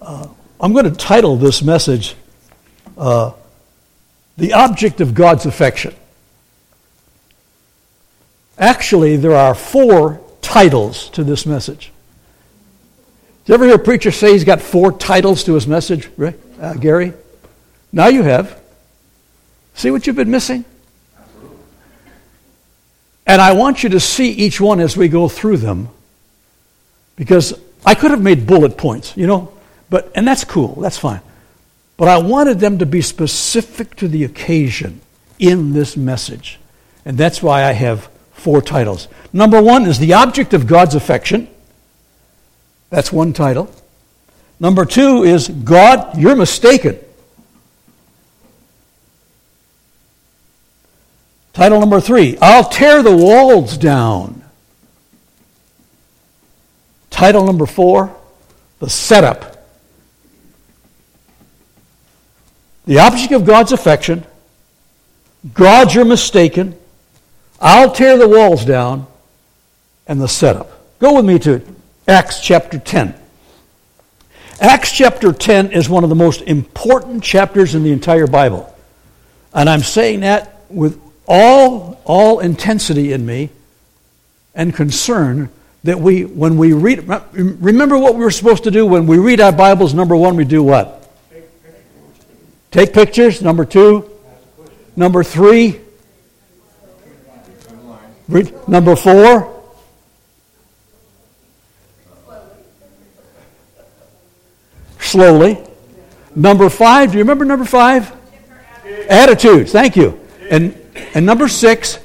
Uh, I'm going to title this message uh, The Object of God's Affection. Actually, there are four titles to this message. Did you ever hear a preacher say he's got four titles to his message, Rick, uh, Gary? Now you have. See what you've been missing? And I want you to see each one as we go through them because I could have made bullet points, you know, but and that's cool, that's fine. But I wanted them to be specific to the occasion in this message. And that's why I have four titles. Number one is the object of God's affection. That's one title. Number two is God, you're mistaken. Title number three I'll tear the walls down. Title number four The Setup. The object of God's affection, God, you're mistaken, I'll tear the walls down, and the setup. Go with me to Acts chapter 10. Acts chapter 10 is one of the most important chapters in the entire Bible. And I'm saying that with all, all intensity in me and concern that we, when we read, remember what we were supposed to do when we read our Bibles? Number one, we do what? Take pictures. Number two. Number three. Number four. Slowly. Number five. Do you remember number five? Attitudes. Thank you. And and number six.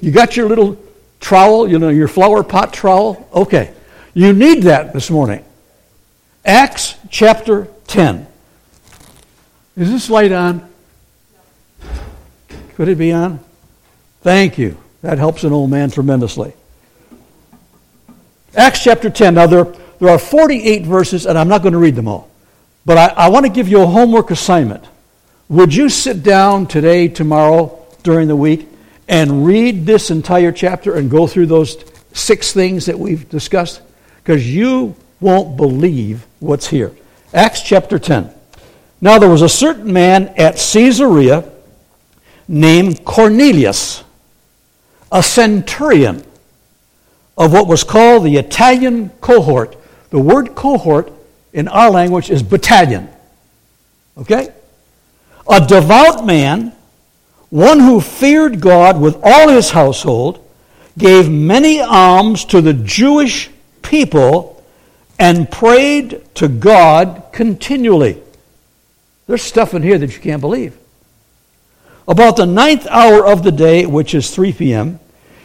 You got your little trowel, you know, your flower pot trowel? Okay. You need that this morning. Acts chapter 10. Is this light on? Could it be on? Thank you. That helps an old man tremendously. Acts chapter 10. Now, there, there are 48 verses, and I'm not going to read them all. But I, I want to give you a homework assignment. Would you sit down today, tomorrow, during the week, and read this entire chapter and go through those six things that we've discussed? Because you won't believe what's here. Acts chapter 10. Now there was a certain man at Caesarea named Cornelius, a centurion of what was called the Italian cohort. The word cohort in our language is battalion. Okay? A devout man, one who feared God with all his household, gave many alms to the Jewish people, and prayed to God continually. There's stuff in here that you can't believe. About the ninth hour of the day, which is 3 p.m.,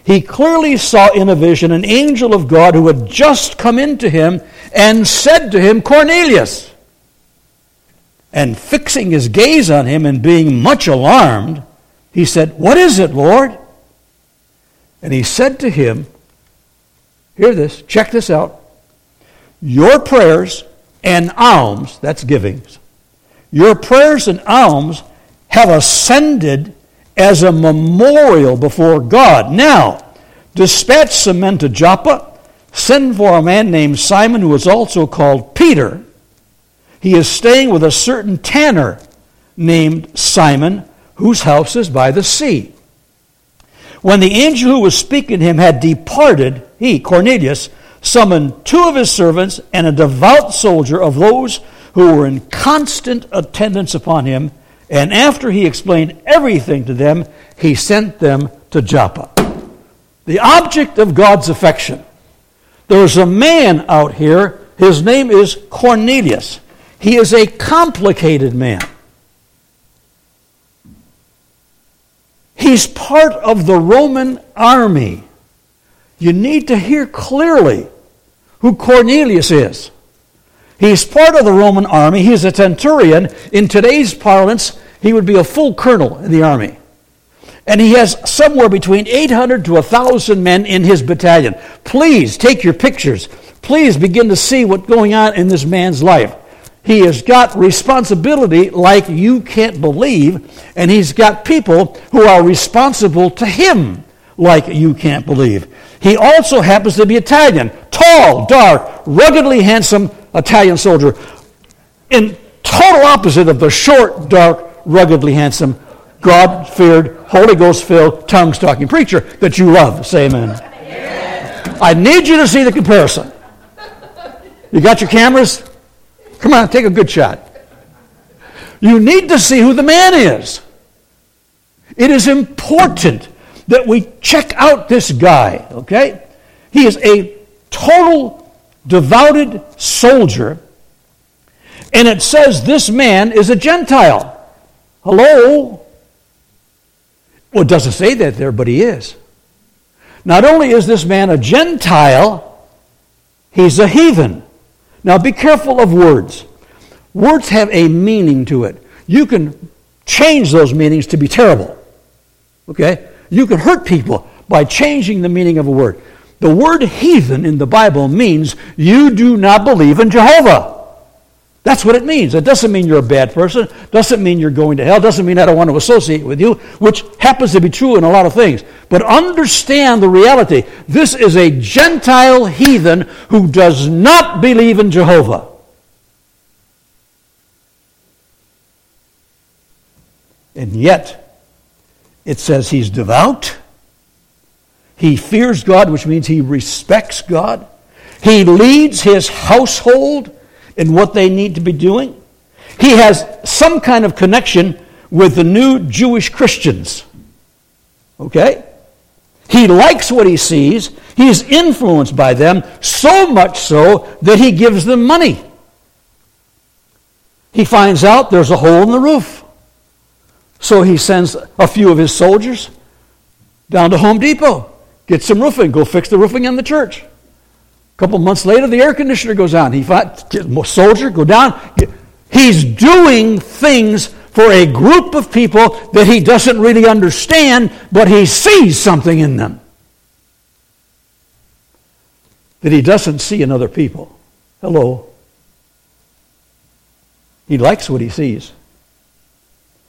he clearly saw in a vision an angel of God who had just come into him and said to him, Cornelius. And fixing his gaze on him and being much alarmed, he said, What is it, Lord? And he said to him, Hear this, check this out. Your prayers and alms, that's givings, your prayers and alms have ascended as a memorial before God. Now, dispatch some men to Joppa, send for a man named Simon, who is also called Peter. He is staying with a certain tanner named Simon, whose house is by the sea. When the angel who was speaking to him had departed, he, Cornelius, summoned two of his servants and a devout soldier of those who were in constant attendance upon him. And after he explained everything to them, he sent them to Joppa. The object of God's affection. There's a man out here. His name is Cornelius. He is a complicated man. He's part of the Roman army. You need to hear clearly who Cornelius is. He's part of the Roman army. He's a centurion. In today's parlance, he would be a full colonel in the army. And he has somewhere between 800 to 1,000 men in his battalion. Please take your pictures. Please begin to see what's going on in this man's life. He has got responsibility like you can't believe, and he's got people who are responsible to him like you can't believe. He also happens to be Italian, tall, dark, ruggedly handsome, Italian soldier, in total opposite of the short, dark, ruggedly handsome, God feared, Holy Ghost filled, tongues talking preacher that you love. Say amen. I need you to see the comparison. You got your cameras? Come on, take a good shot. You need to see who the man is. It is important that we check out this guy, okay? He is a total devoted soldier, and it says this man is a Gentile. Hello? Well, it doesn't say that there, but he is. Not only is this man a Gentile, he's a heathen. Now be careful of words. Words have a meaning to it. You can change those meanings to be terrible. Okay? You can hurt people by changing the meaning of a word. The word heathen in the Bible means you do not believe in Jehovah. That's what it means. It doesn't mean you're a bad person. Doesn't mean you're going to hell. Doesn't mean I don't want to associate with you, which happens to be true in a lot of things. But understand the reality. This is a Gentile heathen who does not believe in Jehovah. And yet, it says he's devout. He fears God, which means he respects God. He leads his household in what they need to be doing. He has some kind of connection with the new Jewish Christians. Okay? He likes what he sees. He is influenced by them, so much so that he gives them money. He finds out there's a hole in the roof. So he sends a few of his soldiers down to Home Depot, get some roofing, go fix the roofing in the church. A couple months later, the air conditioner goes on. He finds a soldier, go down. He's doing things for a group of people that he doesn't really understand, but he sees something in them that he doesn't see in other people. Hello. He likes what he sees.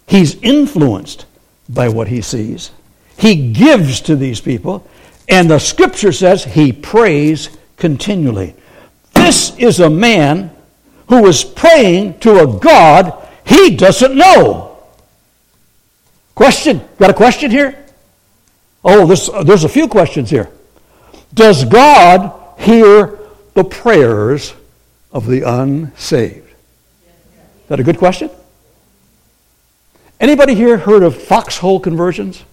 He's influenced by what he sees. He gives to these people, and the scripture says he prays continually. This is a man who is praying to a God he doesn't know. Question? Got a question here? Oh, there's, there's a few questions here. Does God hear the prayers of the unsaved? Is that a good question? Anybody here heard of foxhole conversions?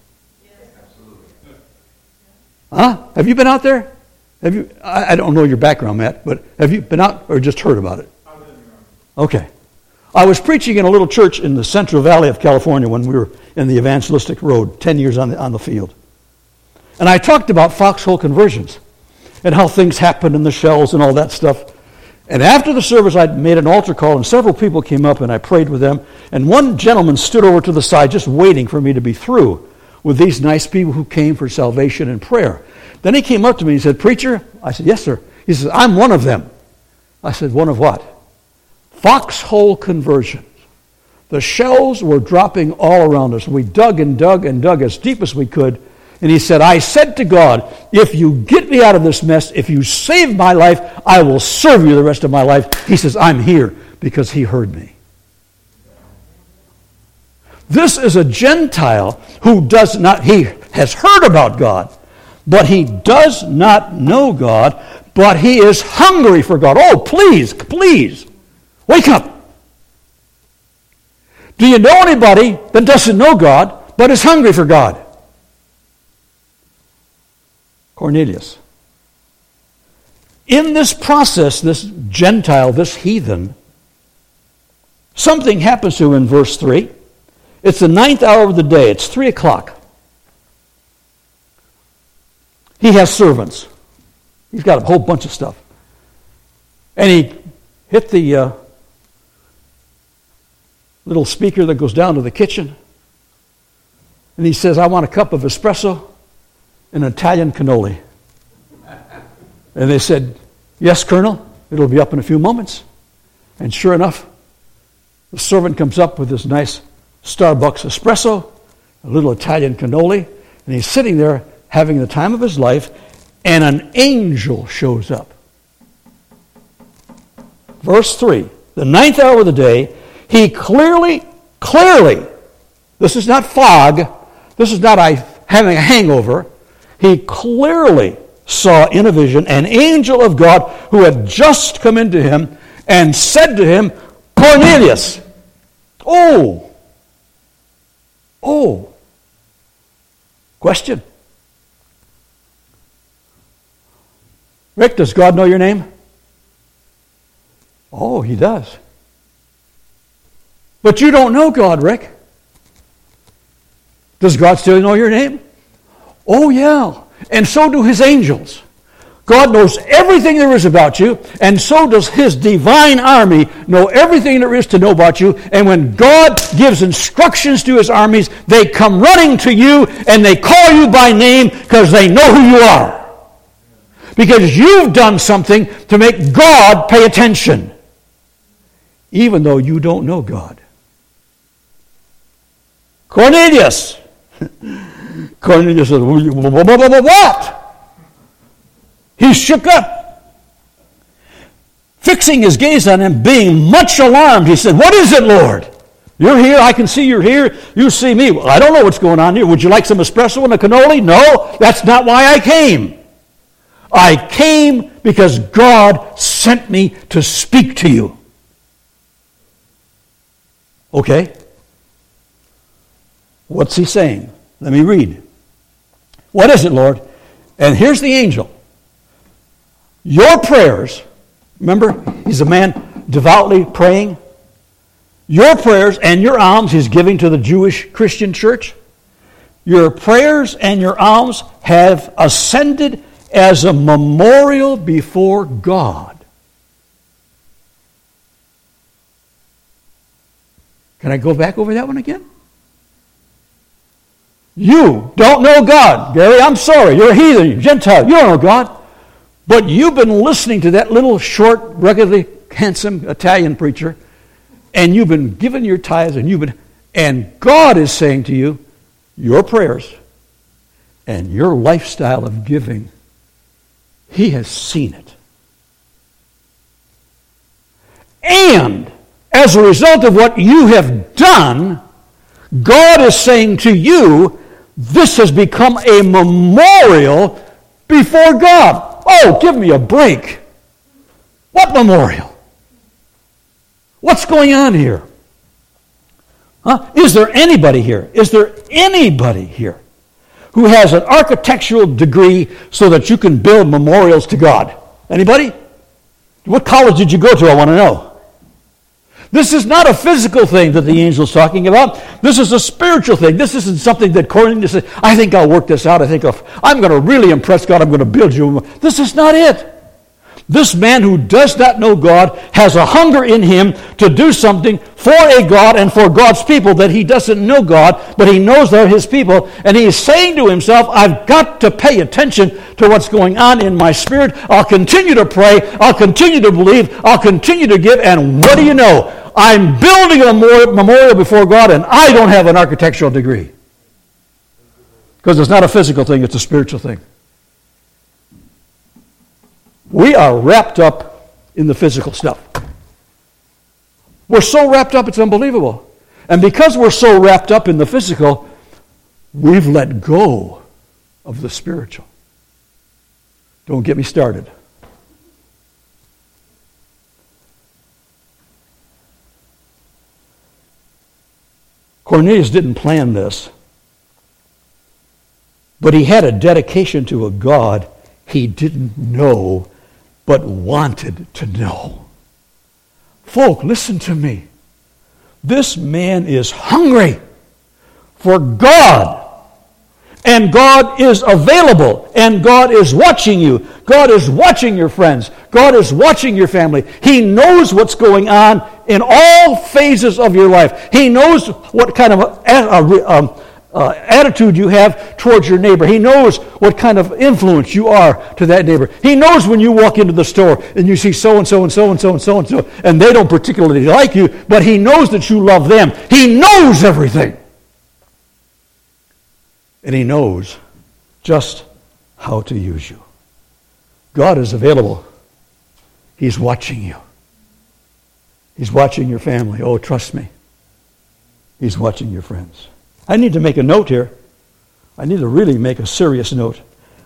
Huh? Have you been out there? Have you? I, I don't know your background, Matt, but have you been out or just heard about it? Okay. I was preaching in a little church in the Central Valley of California when we were in the evangelistic road, 10 years on the, on the field. And I talked about foxhole conversions and how things happen in the shells and all that stuff. And after the service, I made an altar call, and several people came up, and I prayed with them. And one gentleman stood over to the side, just waiting for me to be through with these nice people who came for salvation and prayer. Then he came up to me and said, Preacher? I said, Yes, sir. He says, I'm one of them. I said, One of what? Foxhole conversions. The shells were dropping all around us. We dug and dug and dug as deep as we could. And he said, I said to God, if you get me out of this mess, if you save my life, I will serve you the rest of my life. He says, I'm here because he heard me. This is a Gentile who does not, he has heard about God, but he does not know God, but he is hungry for God. Oh, please, please, wake up. Do you know anybody that doesn't know God, but is hungry for God? Cornelius. In this process, this Gentile, this heathen, something happens to him in verse 3. It's the ninth hour of the day, it's 3 o'clock. He has servants. He's got a whole bunch of stuff. And he hit the uh, little speaker that goes down to the kitchen. And he says, I want a cup of espresso and Italian cannoli. And they said, Yes, Colonel, it'll be up in a few moments. And sure enough, the servant comes up with this nice Starbucks espresso, a little Italian cannoli, and he's sitting there having the time of his life, and an angel shows up. verse 3, the ninth hour of the day, he clearly, clearly, this is not fog, this is not I having a hangover, he clearly saw in a vision an angel of God who had just come into him and said to him, Cornelius. Oh, oh. Question. Rick, does God know your name? Oh, he does. But you don't know God, Rick. Does God still know your name? Oh, yeah. And so do his angels. God knows everything there is about you, and so does his divine army know everything there is to know about you. And when God gives instructions to his armies, they come running to you and they call you by name because they know who you are. Because you've done something to make God pay attention, even though you don't know God. Cornelius. Cornelius said, What? He shook up. Fixing his gaze on him, being much alarmed, he said, What is it, Lord? You're here. I can see you're here. You see me. Well, I don't know what's going on here. Would you like some espresso and a cannoli? No, that's not why I came. I came because God sent me to speak to you. Okay? What's he saying? Let me read. What is it, Lord? And here's the angel. Your prayers, remember, he's a man devoutly praying. Your prayers and your alms he's giving to the Jewish Christian church. Your prayers and your alms have ascended as a memorial before God. Can I go back over that one again? You don't know God. Gary, I'm sorry. You're a heathen, Gentile. You don't know God. But you've been listening to that little short, ruggedly handsome Italian preacher, and you've been giving your tithes, and you've been, and God is saying to you, your prayers and your lifestyle of giving he has seen it. And as a result of what you have done, God is saying to you, this has become a memorial before God. Oh, give me a break. What memorial? What's going on here? Huh? Is there anybody here? Is there anybody here who has an architectural degree so that you can build memorials to God? Anybody? What college did you go to? I want to know. This is not a physical thing that the angel's talking about. This is a spiritual thing. This isn't something that Cornelius said, I think I'll work this out. I think I'm going to really impress God. I'm going to build you. This is not it. This man who does not know God has a hunger in him to do something for a God and for God's people that he doesn't know God, but he knows they're his people. And he's saying to himself, I've got to pay attention to what's going on in my spirit. I'll continue to pray. I'll continue to believe. I'll continue to give. And what do you know? I'm building a memorial before God and I don't have an architectural degree. Because it's not a physical thing, it's a spiritual thing. We are wrapped up in the physical stuff. We're so wrapped up, it's unbelievable. And because we're so wrapped up in the physical, we've let go of the spiritual. Don't get me started. Cornelius didn't plan this, but he had a dedication to a God he didn't know but wanted to know. Folk, listen to me. This man is hungry for God. And God is available. And God is watching you. God is watching your friends. God is watching your family. He knows what's going on in all phases of your life. He knows what kind of a, a, um, uh, attitude you have towards your neighbor. He knows what kind of influence you are to that neighbor. He knows when you walk into the store and you see so and so and so and so and so and so, and they don't particularly like you, but he knows that you love them. He knows everything. And he knows just how to use you. God is available. He's watching you. He's watching your family. Oh, trust me. He's watching your friends. I need to make a note here. I need to really make a serious note.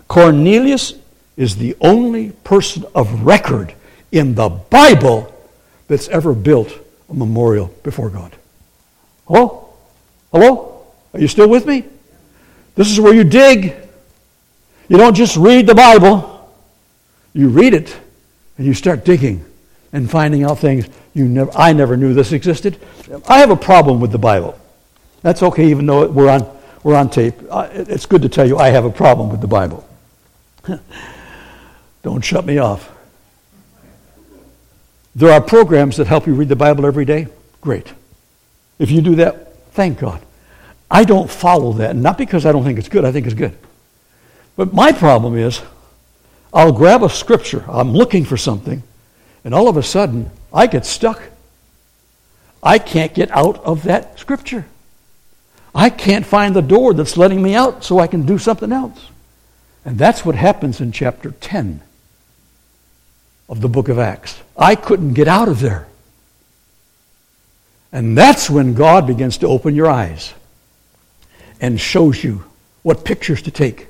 Cornelius is the only person of record in the Bible that's ever built a memorial before God. Hello? Hello? Are you still with me? This is where you dig. You don't just read the Bible, you read it and you start digging and finding out things you never I never knew this existed. I have a problem with the Bible. That's okay even though we're on we're on tape. It's good to tell you I have a problem with the Bible. Don't shut me off. There are programs that help you read the Bible every day. Great. If you do that, thank God. I don't follow that, not because I don't think it's good, I think it's good. But my problem is I'll grab a scripture, I'm looking for something, and all of a sudden I get stuck. I can't get out of that scripture. I can't find the door that's letting me out so I can do something else. And that's what happens in chapter 10 of the book of Acts. I couldn't get out of there. And that's when God begins to open your eyes and shows you what pictures to take,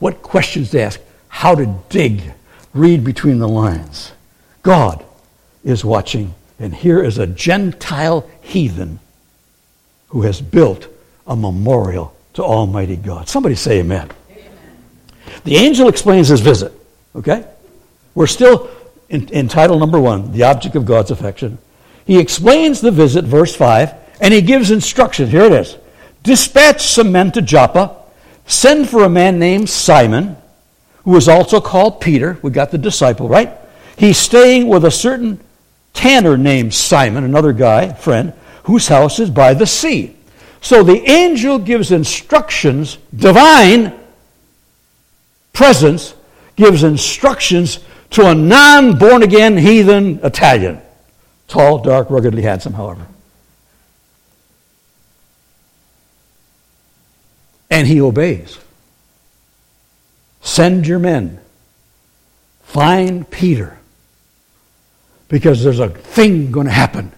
what questions to ask, how to dig, read between the lines. God is watching, and here is a Gentile heathen who has built a memorial to Almighty God. Somebody say amen. amen. The angel explains his visit, okay? We're still in, in title number one, the object of God's affection. He explains the visit, verse 5, and he gives instructions. Here it is Dispatch some men to Joppa, send for a man named Simon, who is also called Peter. We got the disciple, right? He's staying with a certain tanner named Simon, another guy, friend, whose house is by the sea. So the angel gives instructions, divine presence gives instructions to a non born again heathen Italian. Tall, dark, ruggedly handsome, however. And he obeys. Send your men. Find Peter. Because there's a thing going to happen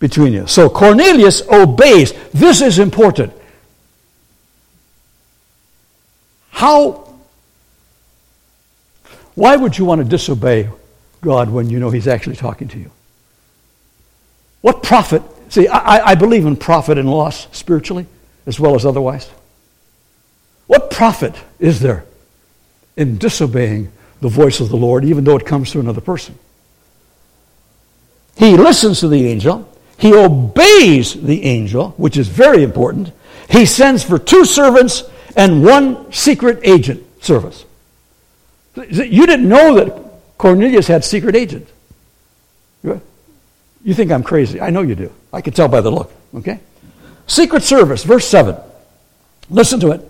between you. So Cornelius obeys. This is important. How why would you want to disobey God when you know He's actually talking to you? What profit? See, I, I believe in profit and loss spiritually as well as otherwise. What profit is there in disobeying the voice of the Lord, even though it comes through another person? He listens to the angel. He obeys the angel, which is very important. He sends for two servants and one secret agent service. You didn't know that Cornelius had secret agents. You think I'm crazy. I know you do. I can tell by the look. Okay? Secret service, verse 7. Listen to it.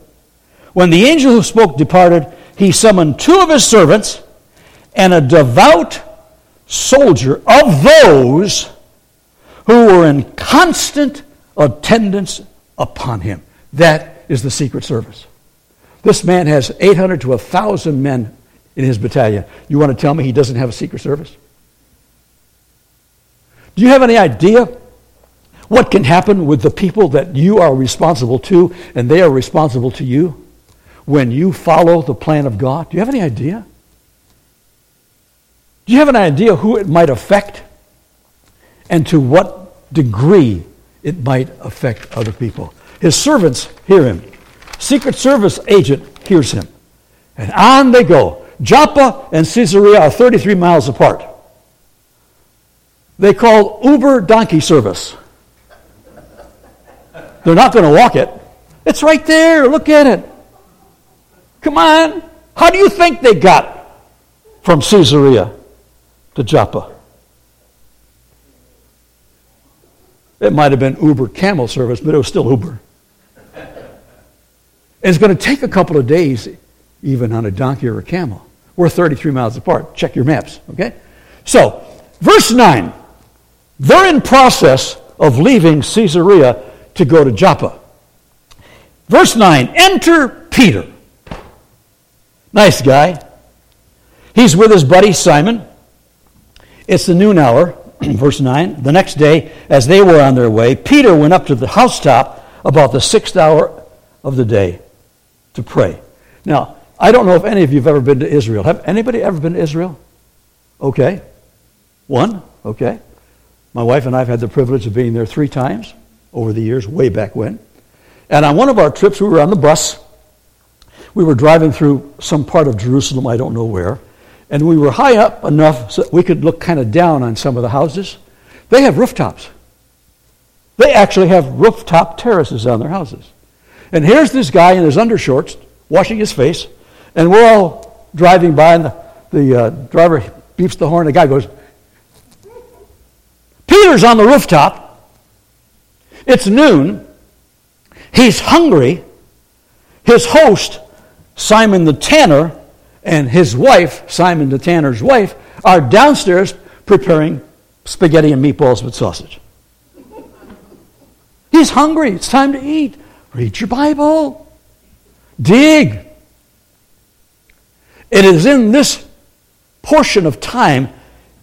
When the angel who spoke departed, he summoned two of his servants and a devout soldier of those who were in constant attendance upon him. That is the secret service. This man has 800 to 1,000 men in his battalion. You want to tell me he doesn't have a secret service? Do you have any idea what can happen with the people that you are responsible to and they are responsible to you when you follow the plan of God? Do you have any idea? Do you have an idea who it might affect and to what degree it might affect other people? His servants hear him. Secret Service agent hears him. And on they go. Joppa and Caesarea are 33 miles apart. They call Uber donkey service. They're not going to walk it. It's right there. Look at it. Come on. How do you think they got from Caesarea to Joppa? It might have been Uber camel service, but it was still Uber. it's going to take a couple of days, even on a donkey or a camel. We're 33 miles apart. Check your maps, okay? So, verse 9. They're in process of leaving Caesarea to go to Joppa. Verse 9. Enter Peter. Nice guy. He's with his buddy Simon. It's the noon hour. verse 9, the next day, as they were on their way, Peter went up to the housetop about the sixth hour of the day to pray. Now, I don't know if any of you have ever been to Israel. Have anybody ever been to Israel? Okay. One? Okay. My wife and I have had the privilege of being there three times over the years, way back when. And on one of our trips, we were on the bus. We were driving through some part of Jerusalem, I don't know where. And we were high up enough so we could look kind of down on some of the houses. They have rooftops. They actually have rooftop terraces on their houses. And here's this guy in his undershorts washing his face, and we're all driving by, and the, the uh, driver beeps the horn. The guy goes, Peter's on the rooftop. It's noon. He's hungry. His host, Simon the tanner, and his wife, Simon the tanner's wife, are downstairs preparing spaghetti and meatballs with sausage. He's hungry. It's time to eat. Read your Bible. Dig. It is in this portion of time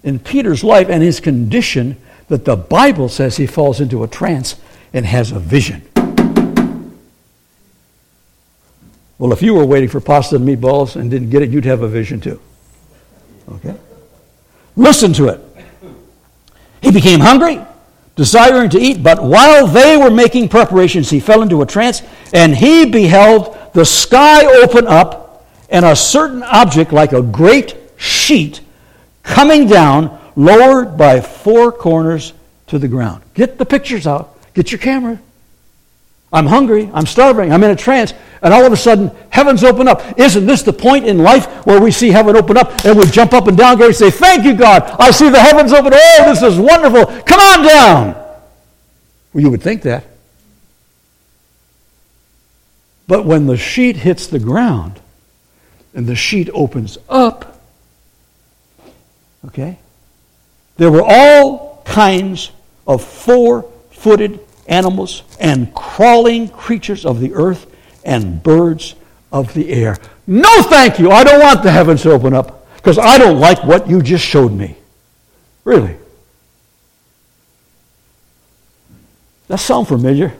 in Peter's life and his condition that the Bible says he falls into a trance and has a vision. Well, if you were waiting for pasta and meatballs and didn't get it, you'd have a vision too. Okay? Listen to it. He became hungry, desiring to eat, but while they were making preparations, he fell into a trance, and he beheld the sky open up, and a certain object like a great sheet coming down lowered by four corners to the ground. Get the pictures out. Get your camera. I'm hungry. I'm starving. I'm in a trance. And all of a sudden, heavens open up. Isn't this the point in life where we see heaven open up and we jump up and down, Gary, say, Thank you, God. I see the heavens open. Oh, this is wonderful. Come on down. Well, you would think that. But when the sheet hits the ground and the sheet opens up, okay, there were all kinds of four footed animals and crawling creatures of the earth and birds of the air. No, thank you. I don't want the heavens to open up because I don't like what you just showed me. Really. That sound familiar?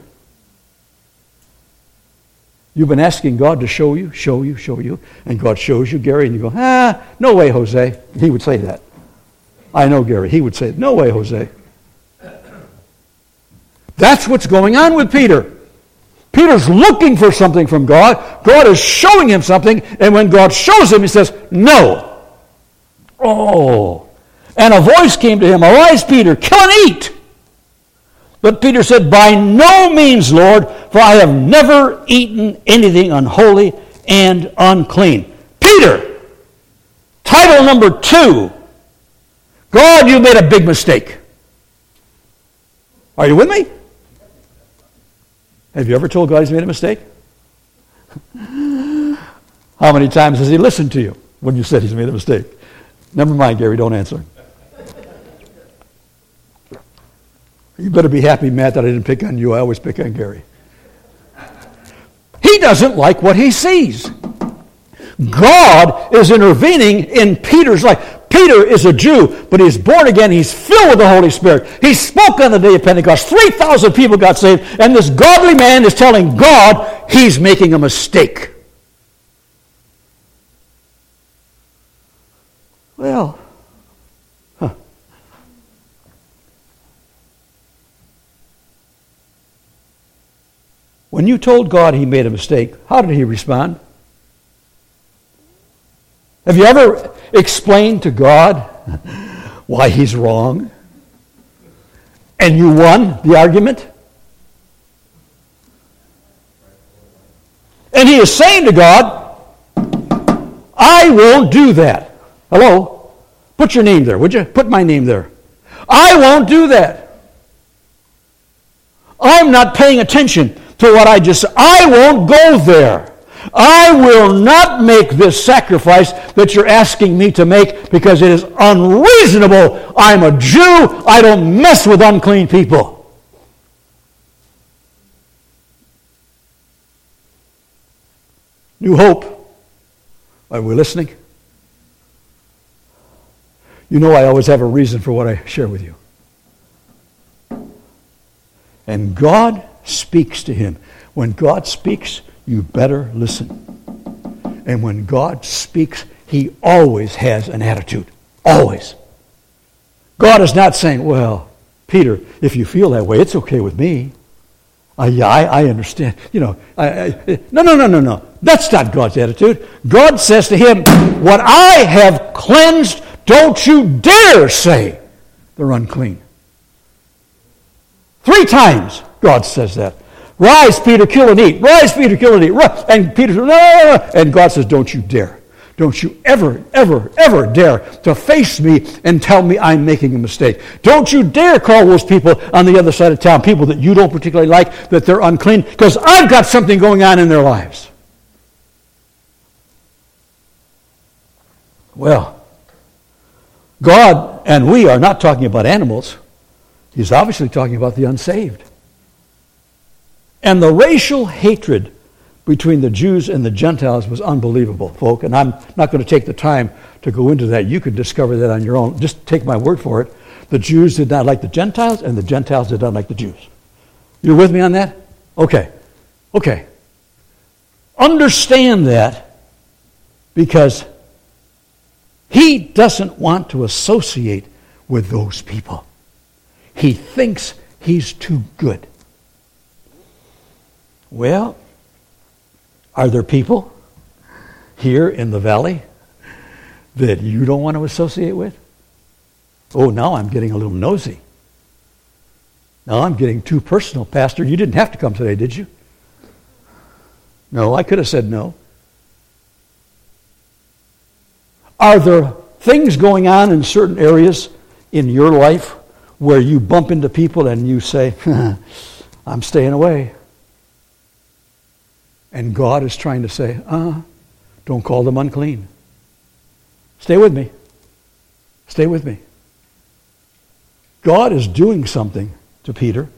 You've been asking God to show you, show you, show you, and God shows you, Gary, and you go, ah, no way, Jose. He would say that. I know Gary. He would say, No way, Jose. That's what's going on with Peter. Peter's looking for something from God. God is showing him something, and when God shows him, he says, No. Oh. And a voice came to him, Arise, Peter, kill and eat. But Peter said, By no means, Lord, for I have never eaten anything unholy and unclean. Peter, title number two God, you made a big mistake. Are you with me? Have you ever told God he's made a mistake? How many times has he listened to you when you said he's made a mistake? Never mind, Gary, don't answer. You better be happy, Matt, that I didn't pick on you. I always pick on Gary. He doesn't like what he sees. God is intervening in Peter's life. Peter is a Jew, but he's born again. He's filled with the Holy Spirit. He spoke on the day of Pentecost. 3,000 people got saved, and this godly man is telling God he's making a mistake. Well, huh. When you told God he made a mistake, how did he respond? Have you ever explained to God why he's wrong? And you won the argument? And he is saying to God, I won't do that. Hello? Put your name there, would you? Put my name there. I won't do that. I'm not paying attention to what I just I won't go there. I will not make this sacrifice that you're asking me to make because it is unreasonable. I'm a Jew. I don't mess with unclean people. New Hope. Are we listening? You know I always have a reason for what I share with you. And God speaks to him. When God speaks, you better listen. And when God speaks, he always has an attitude. Always. God is not saying, well, Peter, if you feel that way, it's okay with me. Yeah, I, I, understand. You know, I, I, no, no, no, no, no. That's not God's attitude. God says to him, What I have cleansed, don't you dare say they're unclean. Three times God says that. Rise, Peter, kill and eat. Rise, Peter, kill and eat. And Peter says, no, no, no. And God says, Don't you dare. Don't you ever, ever, ever dare to face me and tell me I'm making a mistake. Don't you dare call those people on the other side of town, people that you don't particularly like, that they're unclean, because I've got something going on in their lives. Well, God and we are not talking about animals. He's obviously talking about the unsaved. And the racial hatred between the Jews and the Gentiles was unbelievable, folk. And I'm not going to take the time to go into that. You can discover that on your own. Just take my word for it. The Jews did not like the Gentiles, and the Gentiles did not like the Jews. You're with me on that? Okay. Okay. Understand that because he doesn't want to associate with those people. He thinks he's too good. Well, are there people here in the valley that you don't want to associate with? Oh, now I'm getting a little nosy. Now I'm getting too personal, Pastor. You didn't have to come today, did you? No, I could have said no. Are there things going on in certain areas in your life where you bump into people and you say, I'm staying away? And God is trying to say, uh, don't call them unclean. Stay with me. Stay with me. God is doing something to Peter.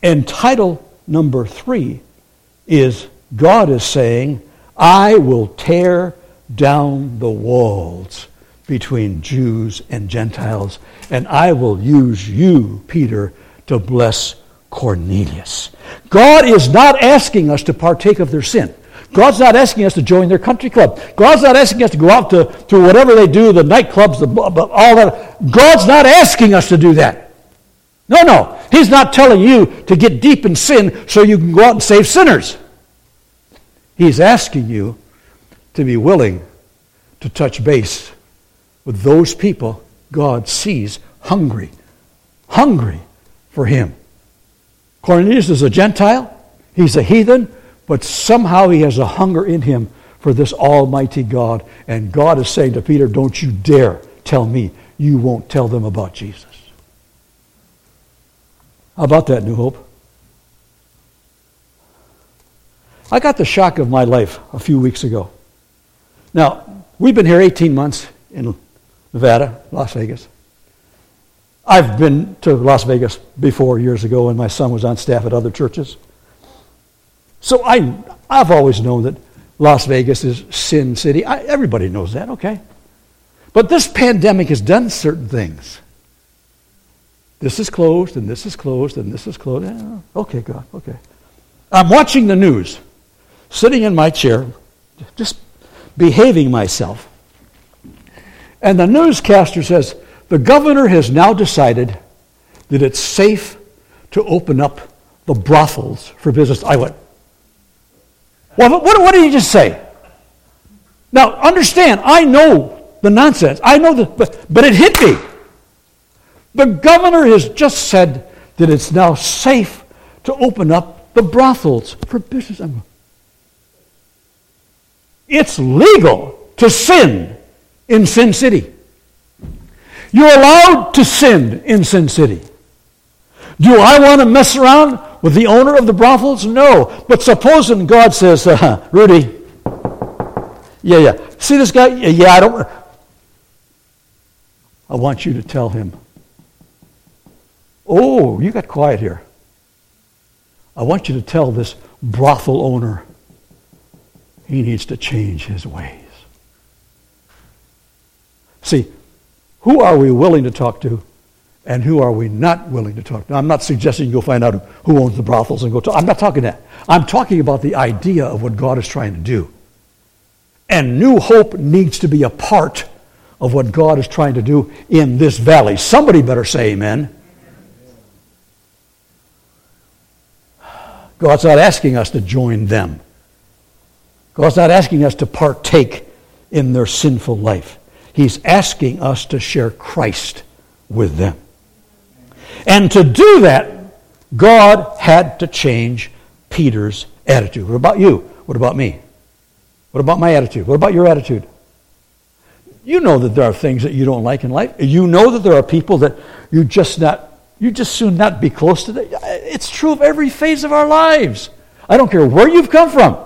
And title number three is God is saying, I will tear down the walls between Jews and Gentiles, and I will use you, Peter, to bless Cornelius. God is not asking us to partake of their sin. God's not asking us to join their country club. God's not asking us to go out to, to whatever they do, the nightclubs, the, all that. God's not asking us to do that. No, no. He's not telling you to get deep in sin so you can go out and save sinners. He's asking you to be willing to touch base with those people God sees hungry, hungry for Him. Cornelius is a Gentile, he's a heathen, but somehow he has a hunger in him for this Almighty God. And God is saying to Peter, Don't you dare tell me you won't tell them about Jesus. How about that, New Hope? I got the shock of my life a few weeks ago. Now, we've been here 18 months in Nevada, Las Vegas. I've been to Las Vegas before years ago, and my son was on staff at other churches. So I, I've always known that Las Vegas is Sin City. I, everybody knows that, okay? But this pandemic has done certain things. This is closed, and this is closed, and this is closed. Okay, God, okay. I'm watching the news, sitting in my chair, just behaving myself. And the newscaster says, the governor has now decided that it's safe to open up the brothels for business. I went, well, what, what did he just say? Now, understand, I know the nonsense. I know the, but, but it hit me. The governor has just said that it's now safe to open up the brothels for business. It's legal to sin in Sin City. You're allowed to sin in Sin City. Do I want to mess around with the owner of the brothels? No. But supposing God says, uh, Rudy, yeah, yeah. See this guy? Yeah, yeah, I don't. I want you to tell him. Oh, you got quiet here. I want you to tell this brothel owner he needs to change his ways. See, who are we willing to talk to And who are we not willing to talk to? Now, I'm not suggesting you go find out who owns the brothels and go talk. I'm not talking that. I'm talking about the idea of what God is trying to do. And New Hope needs to be a part of what God is trying to do in this valley. Somebody better say amen. God's not asking us to join them. God's not asking us to partake in their sinful life. He's asking us to share Christ with them. And to do that, God had to change Peter's attitude. What about you? What about me? What about my attitude? What about your attitude? You know that there are things that you don't like in life. You know that there are people that you just not you just soon not be close to. It's true of every phase of our lives. I don't care where you've come from.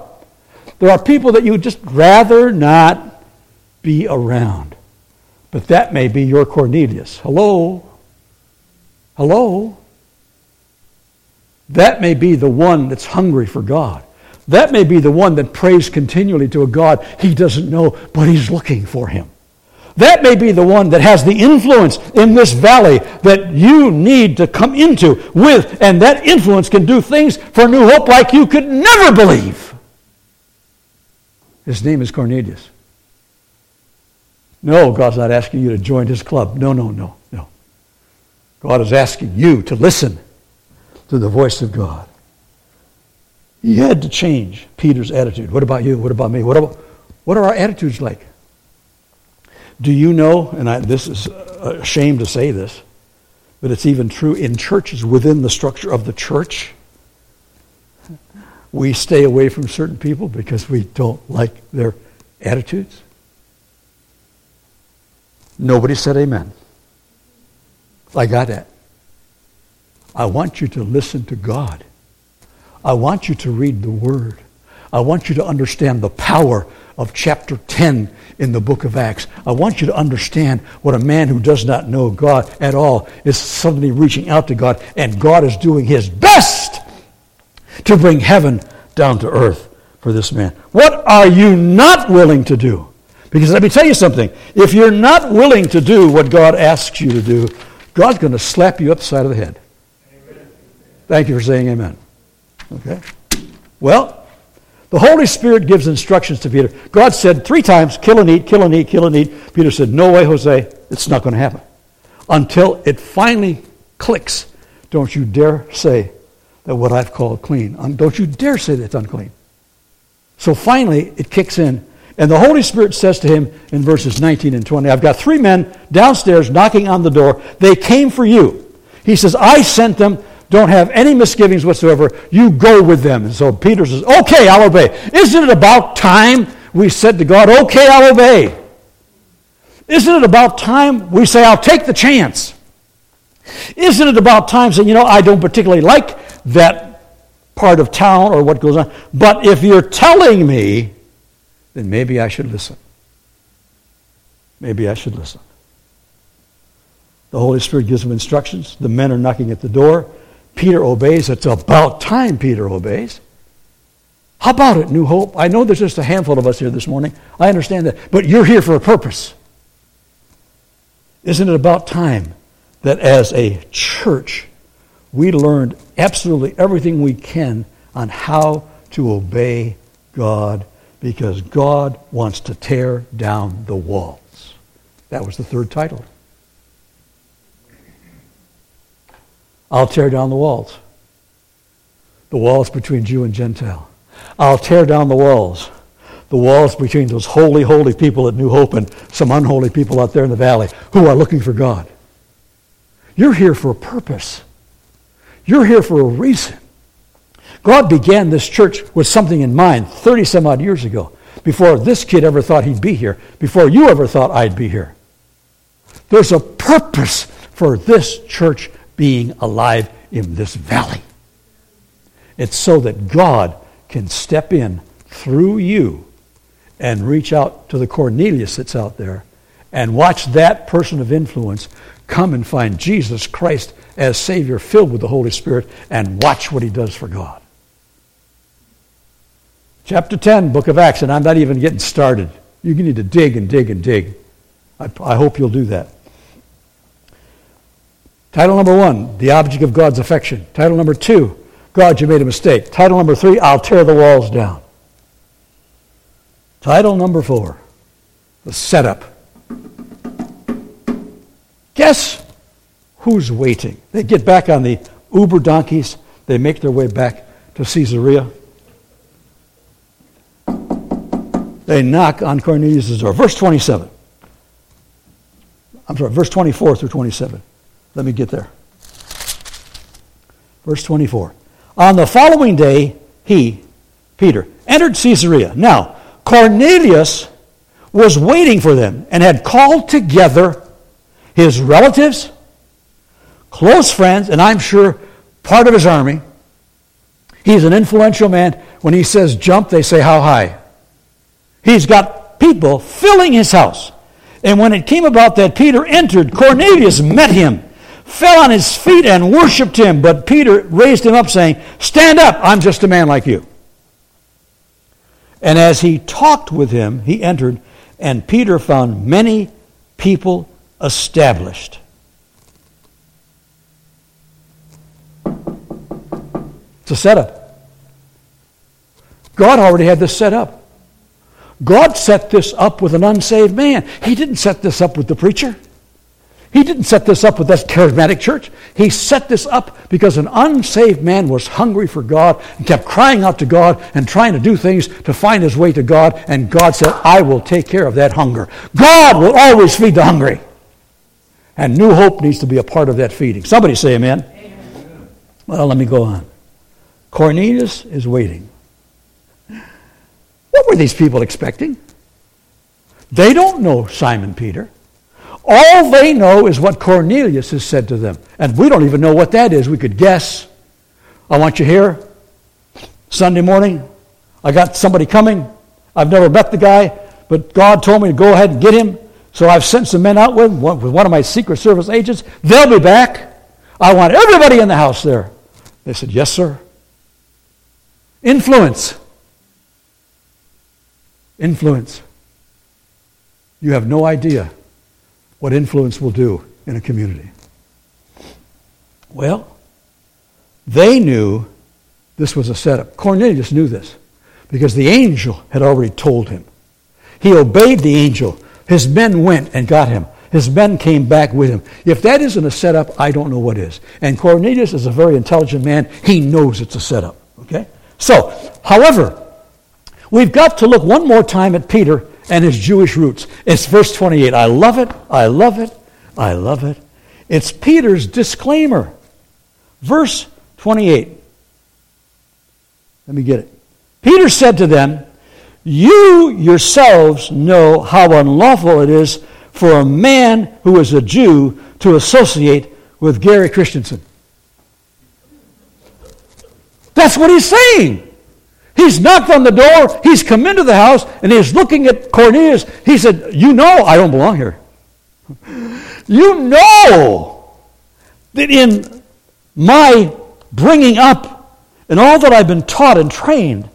There are people that you would just rather not be around. But that may be your Cornelius. Hello? Hello? That may be the one that's hungry for God. That may be the one that prays continually to a God he doesn't know, but he's looking for him. That may be the one that has the influence in this valley that you need to come into with, and that influence can do things for New Hope like you could never believe. His name is Cornelius. No, God's not asking you to join his club. No, no, no, no. God is asking you to listen to the voice of God. He had to change Peter's attitude. What about you? What about me? What, about, what are our attitudes like? Do you know, and I, this is a shame to say this, but it's even true in churches within the structure of the church. We stay away from certain people because we don't like their attitudes. Nobody said amen. I got it. I want you to listen to God. I want you to read the Word. I want you to understand the power of chapter 10 in the book of Acts. I want you to understand what a man who does not know God at all is suddenly reaching out to God, and God is doing his best to bring heaven down to earth for this man. What are you not willing to do? Because let me tell you something. If you're not willing to do what God asks you to do, God's going to slap you upside of the head. Amen. Thank you for saying amen. Okay? Well, the Holy Spirit gives instructions to Peter. God said three times, kill and eat, kill and eat, kill and eat. Peter said, No way, Jose, it's not going to happen. Until it finally clicks. Don't you dare say that what I've called clean. Don't you dare say that it's unclean. So finally, it kicks in. And the Holy Spirit says to him in verses 19 and 20, I've got three men downstairs knocking on the door. They came for you. He says, I sent them don't have any misgivings whatsoever. You go with them. And so Peter says, Okay, I'll obey. Isn't it about time we said to God, Okay, I'll obey? Isn't it about time we say, I'll take the chance? Isn't it about time saying, You know, I don't particularly like that part of town or what goes on, but if you're telling me, then maybe I should listen. Maybe I should listen. The Holy Spirit gives them instructions. The men are knocking at the door. Peter obeys. It's about time Peter obeys. How about it, New Hope? I know there's just a handful of us here this morning. I understand that. But you're here for a purpose. Isn't it about time that as a church, we learned absolutely everything we can on how to obey God because God wants to tear down the walls? That was the third title. I'll tear down the walls. The walls between Jew and Gentile. I'll tear down the walls. The walls between those holy, holy people at New Hope and some unholy people out there in the valley who are looking for God. You're here for a purpose. You're here for a reason. God began this church with something in mind 30 some odd years ago, before this kid ever thought he'd be here, before you ever thought I'd be here. There's a purpose for this church being alive in this valley. It's so that God can step in through you and reach out to the Cornelius that's out there and watch that person of influence come and find Jesus Christ as Savior, filled with the Holy Spirit, and watch what he does for God. Chapter 10, book of Acts, and I'm not even getting started. You need to dig and dig and dig. I, I hope you'll do that. Title number one, the object of God's affection. Title number two, God, you made a mistake. Title number three, I'll tear the walls down. Title number four, the setup. Guess who's waiting? They get back on the Uber donkeys, they make their way back to Caesarea. They knock on Cornelius' door. Verse 27. I'm sorry, verse 24 through 27. Let me get there. Verse 24. On the following day, he, Peter, entered Caesarea. Now, Cornelius was waiting for them and had called together his relatives, close friends, and I'm sure part of his army. He's an influential man. When he says jump, they say how high. He's got people filling his house. And when it came about that Peter entered, Cornelius met him, fell on his feet, and worshiped him. But Peter raised him up, saying, Stand up, I'm just a man like you. And as he talked with him, he entered, and Peter found many people established. It's a setup. God already had this set up. God set this up with an unsaved man. He didn't set this up with the preacher. He didn't set this up with that charismatic church. He set this up because an unsaved man was hungry for God and kept crying out to God and trying to do things to find his way to God. And God said, I will take care of that hunger. God will always feed the hungry. And New Hope needs to be a part of that feeding. Somebody say amen. amen. Well, let me go on. Cornelius is waiting. What were these people expecting? They don't know Simon Peter. All they know is what Cornelius has said to them. And we don't even know what that is. We could guess. I want you here. Sunday morning, I got somebody coming. I've never met the guy, but God told me to go ahead and get him. So I've sent some men out with, with one of my Secret Service agents. They'll be back. I want everybody in the house there. They said, Yes, sir. Influence. Influence. You have no idea what influence will do in a community. Well, they knew this was a setup. Cornelius knew this because the angel had already told him. He obeyed the angel. His men went and got him. His men came back with him. If that isn't a setup, I don't know what is. And Cornelius is a very intelligent man. He knows it's a setup. Okay? So, however, we've got to look one more time at Peter and his Jewish roots. It's verse 28. I love it. I love it. I love it. It's Peter's disclaimer. Verse 28. Let me get it. Peter said to them, You yourselves know how unlawful it is for a man who is a Jew to associate with Gary Christensen. That's what he's saying. He's knocked on the door, he's come into the house, and he's looking at Cornelius. He said, You know I don't belong here. You know that in my bringing up and all that I've been taught and trained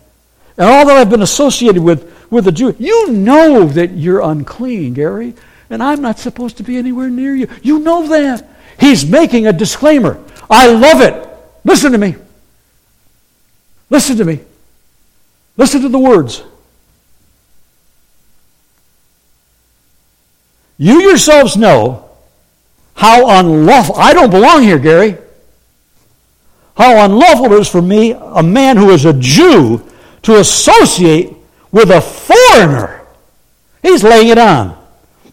and all that I've been associated with with the Jew, you know that you're unclean, Gary, and I'm not supposed to be anywhere near you. You know that. He's making a disclaimer. I love it. Listen to me. Listen to me. Listen to the words. You yourselves know how unlawful, I don't belong here, Gary. How unlawful it is for me, a man who is a Jew, to associate with a foreigner. He's laying it on.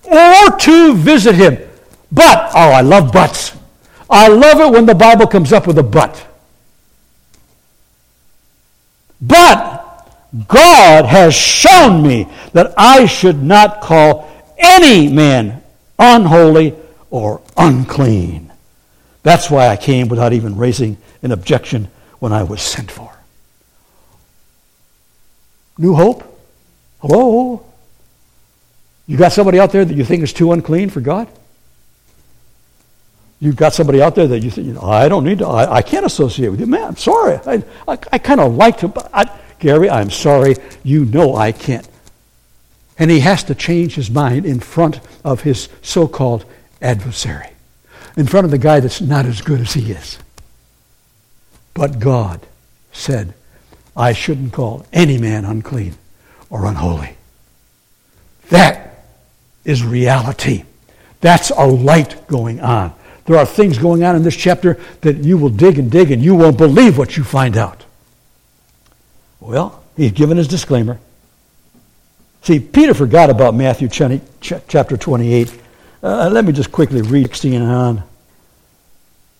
Or to visit him. But, oh, I love buts. I love it when the Bible comes up with a but. But God has shown me that I should not call any man unholy or unclean. That's why I came without even raising an objection when I was sent for. New hope? Hello? You got somebody out there that you think is too unclean for God? You've got somebody out there that you think, you know, I don't need to, I, I can't associate with you. Man, I'm sorry. I, I, I kind of like to, but I, Gary, I'm sorry. You know I can't. And he has to change his mind in front of his so called adversary. in front of the guy that's not as good as he is. But God said, I shouldn't call any man unclean or unholy. That is reality. That's a light going on. There are things going on in this chapter that you will dig and dig and you won't believe what you find out. Well, he's given his disclaimer. See, Peter forgot about Matthew chapter 28. Uh, let me just quickly read 16 on.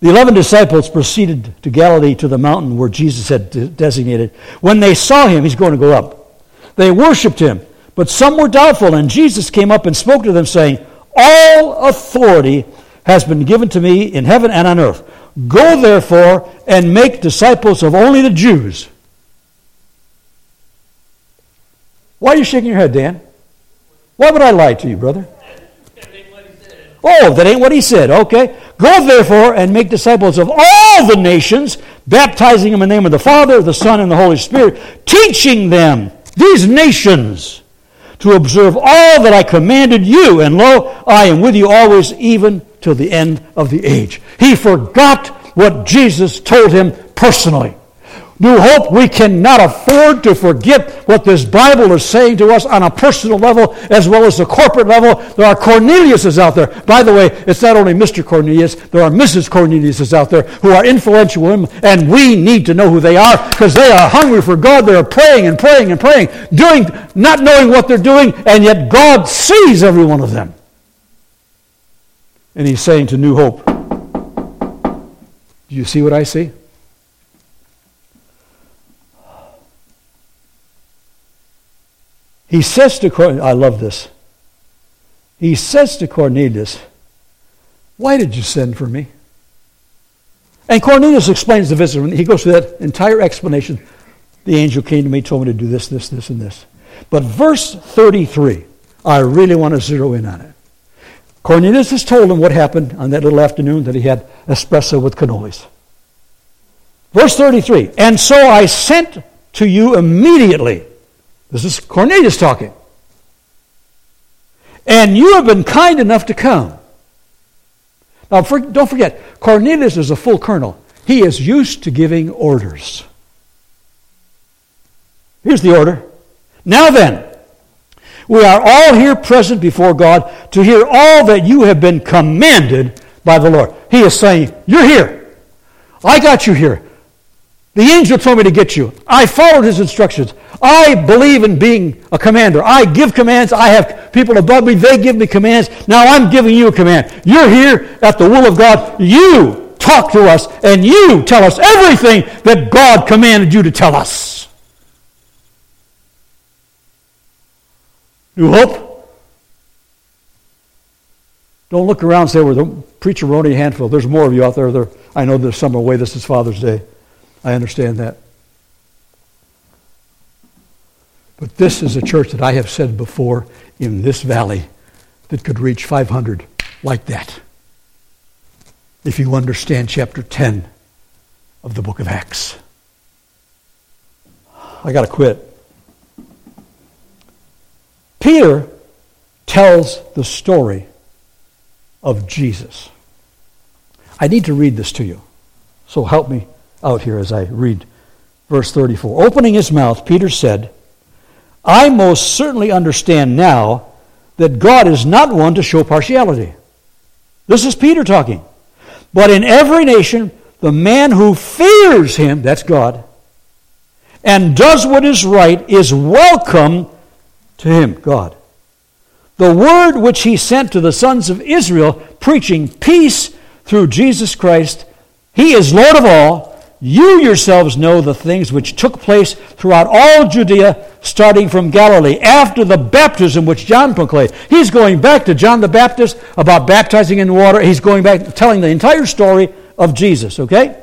The eleven disciples proceeded to Galilee to the mountain where Jesus had designated. When they saw him, he's going to go up. They worshiped him, but some were doubtful, and Jesus came up and spoke to them, saying, All authority has been given to me in heaven and on earth. Go therefore and make disciples of only the Jews. Why are you shaking your head, Dan? Why would I lie to you, brother? Oh, that ain't what he said. Okay. Go therefore and make disciples of all the nations, baptizing them in the name of the Father, the Son, and the Holy Spirit, teaching them, these nations, to observe all that I commanded you. And lo, I am with you always, even till the end of the age. He forgot what Jesus told him personally. New Hope, we cannot afford to forget what this Bible is saying to us on a personal level as well as a corporate level. There are Corneliuses out there. By the way, it's not only Mr. Cornelius, there are Mrs. Corneliuses out there who are influential women, and we need to know who they are because they are hungry for God. They are praying and praying and praying, doing, not knowing what they're doing, and yet God sees every one of them. And He's saying to New Hope, Do you see what I see? He says to Cornelius, I love this. He says to Cornelius, Why did you send for me? And Cornelius explains the visit. He goes through that entire explanation. The angel came to me, told me to do this, this, this, and this. But verse 33, I really want to zero in on it. Cornelius has told him what happened on that little afternoon that he had espresso with cannolis. Verse 33, and so I sent to you immediately this is Cornelius talking. And you have been kind enough to come. Now, for, don't forget, Cornelius is a full colonel. He is used to giving orders. Here's the order. Now then, we are all here present before God to hear all that you have been commanded by the Lord. He is saying, You're here. I got you here. The angel told me to get you. I followed his instructions. I believe in being a commander. I give commands. I have people above me. They give me commands. Now I'm giving you a command. You're here at the will of God. You talk to us and you tell us everything that God commanded you to tell us. New hope? Don't look around and say, well, the preacher were only a handful. There's more of you out there. there I know there's some away. This is Father's Day. I understand that. But this is a church that I have said before in this valley that could reach 500 like that. If you understand chapter 10 of the book of Acts. I got to quit. Peter tells the story of Jesus. I need to read this to you. So help me out here as I read verse 34. Opening his mouth, Peter said, I most certainly understand now that God is not one to show partiality. This is Peter talking. But in every nation, the man who fears him, that's God, and does what is right is welcome to him, God. The word which he sent to the sons of Israel, preaching peace through Jesus Christ, he is Lord of all you yourselves know the things which took place throughout all Judea, starting from Galilee, after the baptism which John proclaimed. He's going back to John the Baptist about baptizing in water. He's going back, telling the entire story of Jesus, okay?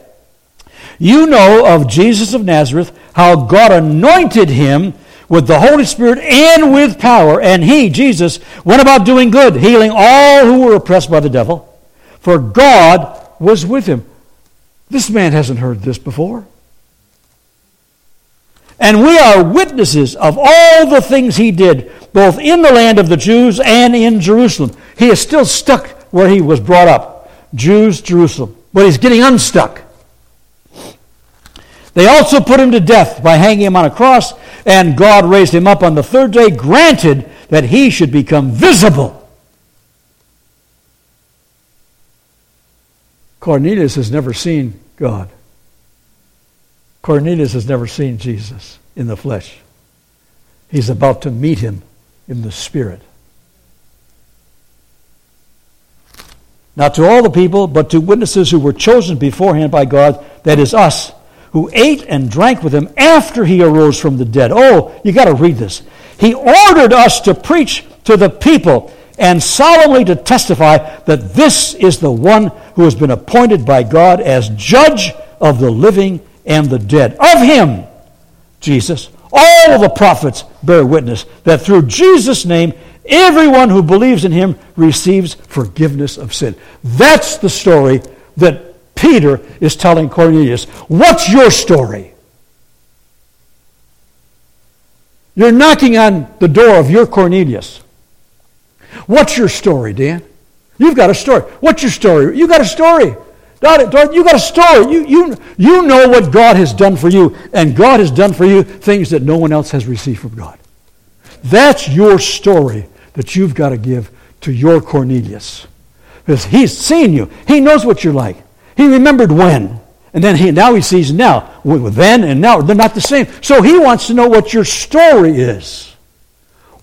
You know of Jesus of Nazareth, how God anointed him with the Holy Spirit and with power, and he, Jesus, went about doing good, healing all who were oppressed by the devil, for God was with him. This man hasn't heard this before. And we are witnesses of all the things he did, both in the land of the Jews and in Jerusalem. He is still stuck where he was brought up. Jews, Jerusalem. But he's getting unstuck. They also put him to death by hanging him on a cross, and God raised him up on the third day, granted that he should become visible. Cornelius has never seen God. Cornelius has never seen Jesus in the flesh. He's about to meet him in the spirit. Not to all the people, but to witnesses who were chosen beforehand by God, that is us, who ate and drank with him after he arose from the dead. Oh, you got to read this. He ordered us to preach to the people and solemnly to testify that this is the one who has been appointed by God as judge of the living and the dead. Of him, Jesus, all the prophets bear witness that through Jesus' name, everyone who believes in him receives forgiveness of sin. That's the story that Peter is telling Cornelius. What's your story? You're knocking on the door of your Cornelius. What's your story, Dan? You've got a story. What's your story? You got a story. Dorothy, You got a story. You, you, you know what God has done for you, and God has done for you things that no one else has received from God. That's your story that you've got to give to your Cornelius. Because he's seen you. He knows what you're like. He remembered when. And then he, now he sees now. Then and now, they're not the same. So he wants to know what your story is.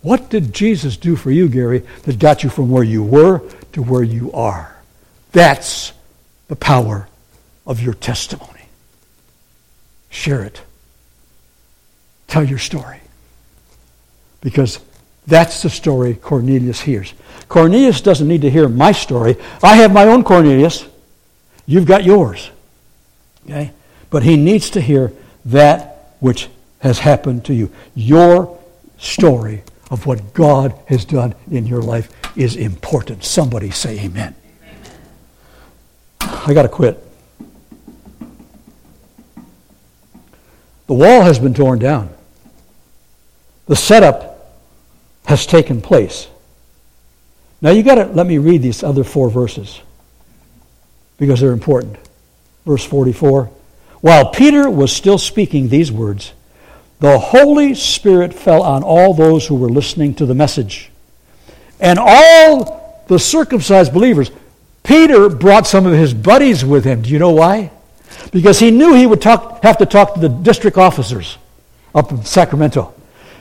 What did Jesus do for you, Gary, that got you from where you were to where you are? That's the power of your testimony. Share it. Tell your story. Because that's the story Cornelius hears. Cornelius doesn't need to hear my story. I have my own Cornelius. You've got yours. Okay? But he needs to hear that which has happened to you. Your story of what God has done in your life is important. Somebody say amen. amen. I got to quit. The wall has been torn down. The setup has taken place. Now you got to let me read these other four verses because they're important. Verse 44. While Peter was still speaking these words, the Holy Spirit fell on all those who were listening to the message. And all the circumcised believers, Peter brought some of his buddies with him. Do you know why? Because he knew he would talk, have to talk to the district officers up in Sacramento.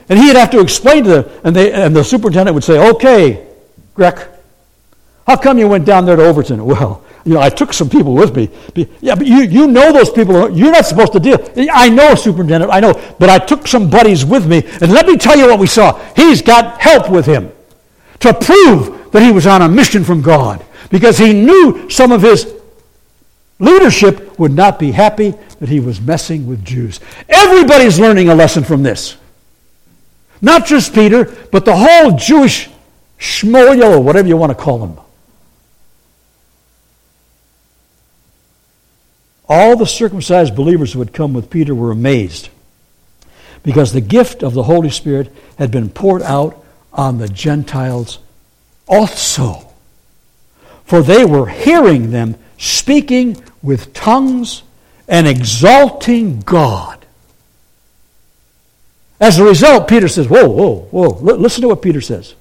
And he'd have to explain to them, and, they, and the superintendent would say, Okay, Greg, how come you went down there to Overton? Well, you know, I took some people with me. Yeah, but you, you know those people. You're not supposed to deal. I know, Superintendent, I know. But I took some buddies with me, and let me tell you what we saw. He's got help with him to prove that he was on a mission from God because he knew some of his leadership would not be happy that he was messing with Jews. Everybody's learning a lesson from this. Not just Peter, but the whole Jewish shmoyo, or whatever you want to call them. All the circumcised believers who had come with Peter were amazed because the gift of the Holy Spirit had been poured out on the Gentiles also. For they were hearing them speaking with tongues and exalting God. As a result, Peter says, Whoa, whoa, whoa. Listen to what Peter says.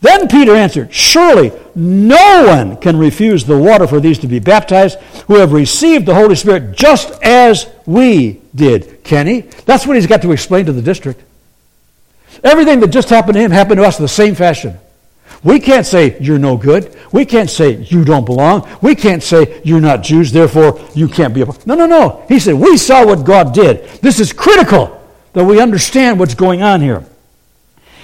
Then Peter answered, Surely no one can refuse the water for these to be baptized who have received the Holy Spirit just as we did. Can he? That's what he's got to explain to the district. Everything that just happened to him happened to us in the same fashion. We can't say you're no good. We can't say you don't belong. We can't say you're not Jews, therefore you can't be a. No, no, no. He said, We saw what God did. This is critical that we understand what's going on here.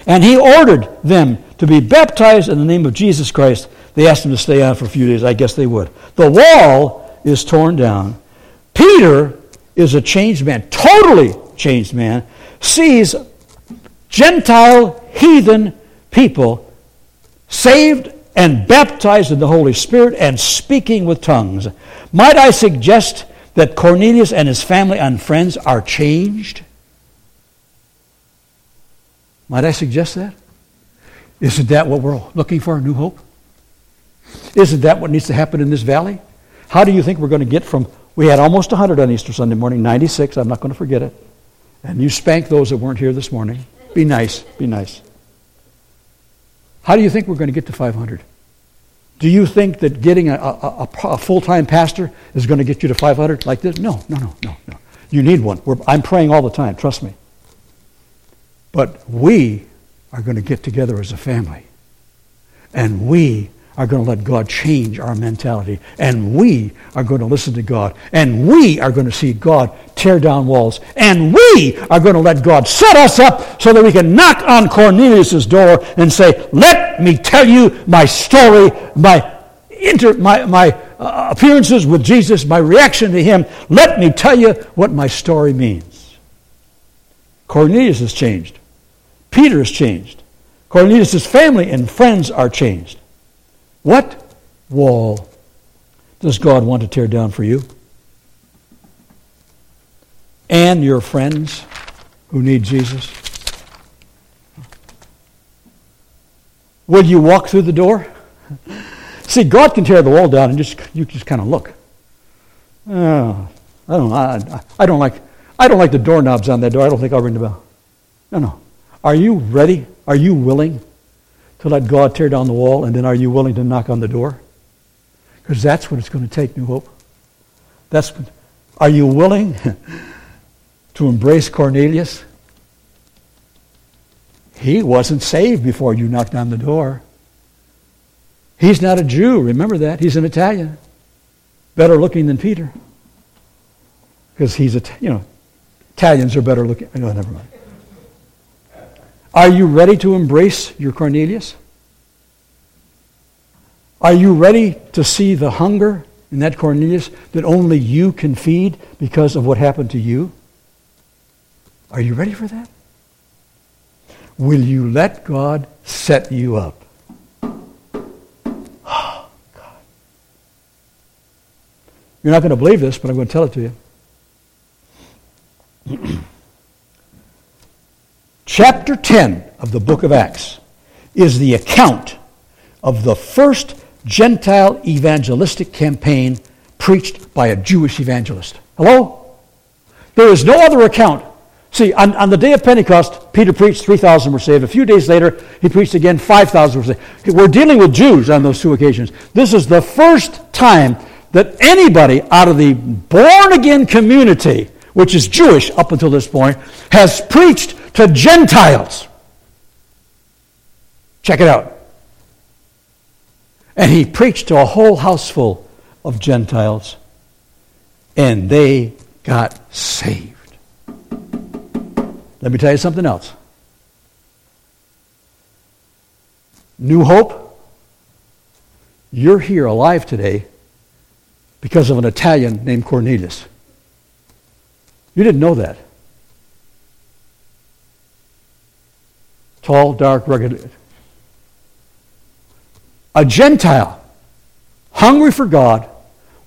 And he ordered them to be baptized in the name of Jesus Christ. They asked him to stay on for a few days. I guess they would. The wall is torn down. Peter is a changed man, totally changed man, sees Gentile heathen people saved and baptized in the Holy Spirit and speaking with tongues. Might I suggest that Cornelius and his family and friends are changed? Might I suggest that? Isn't that what we're looking for, a new hope? Isn't that what needs to happen in this valley? How do you think we're going to get from, we had almost 100 on Easter Sunday morning, 96, I'm not going to forget it. And you spank those that weren't here this morning. Be nice, be nice. How do you think we're going to get to 500? Do you think that getting a, a, a full time pastor is going to get you to 500 like this? No, no, no, no, no. You need one. We're, I'm praying all the time, trust me. But we are going to get together as a family. And we are going to let God change our mentality. And we are going to listen to God. And we are going to see God tear down walls. And we are going to let God set us up so that we can knock on Cornelius' door and say, Let me tell you my story, my, inter, my, my uh, appearances with Jesus, my reaction to him. Let me tell you what my story means. Cornelius has changed. Peter has changed. Cornelius' family and friends are changed. What wall does God want to tear down for you? And your friends who need Jesus? Will you walk through the door? See, God can tear the wall down and just you just kind of look. Oh, I don't I, I don't like I don't like the doorknobs on that door. I don't think I'll ring the bell. No, no. Are you ready? Are you willing to let God tear down the wall, and then are you willing to knock on the door? Because that's what it's going to take, New Hope. That's what, are you willing to embrace Cornelius? He wasn't saved before you knocked on the door. He's not a Jew, remember that. He's an Italian. Better looking than Peter. Because he's a, you know, Italians are better looking. No, never mind. Are you ready to embrace your Cornelius? Are you ready to see the hunger in that Cornelius that only you can feed because of what happened to you? Are you ready for that? Will you let God set you up? Oh, God. You're not going to believe this, but I'm going to tell it to you. chapter 10 of the book of Acts is the account of the first Gentile evangelistic campaign preached by a Jewish evangelist. Hello? There is no other account. See, on, on the day of Pentecost, Peter preached, 3,000 were saved. A few days later, he preached again, 5,000 were saved. We're dealing with Jews on those two occasions. This is the first time that anybody out of the born again community, which is Jewish up until this point, has preached to Gentiles. Check it out. And he preached to a whole house full of Gentiles, and they got saved. Let me tell you something else. New Hope, you're here alive today because of an Italian named Cornelius. You didn't know that. Tall, dark, rugged. A Gentile, hungry for God,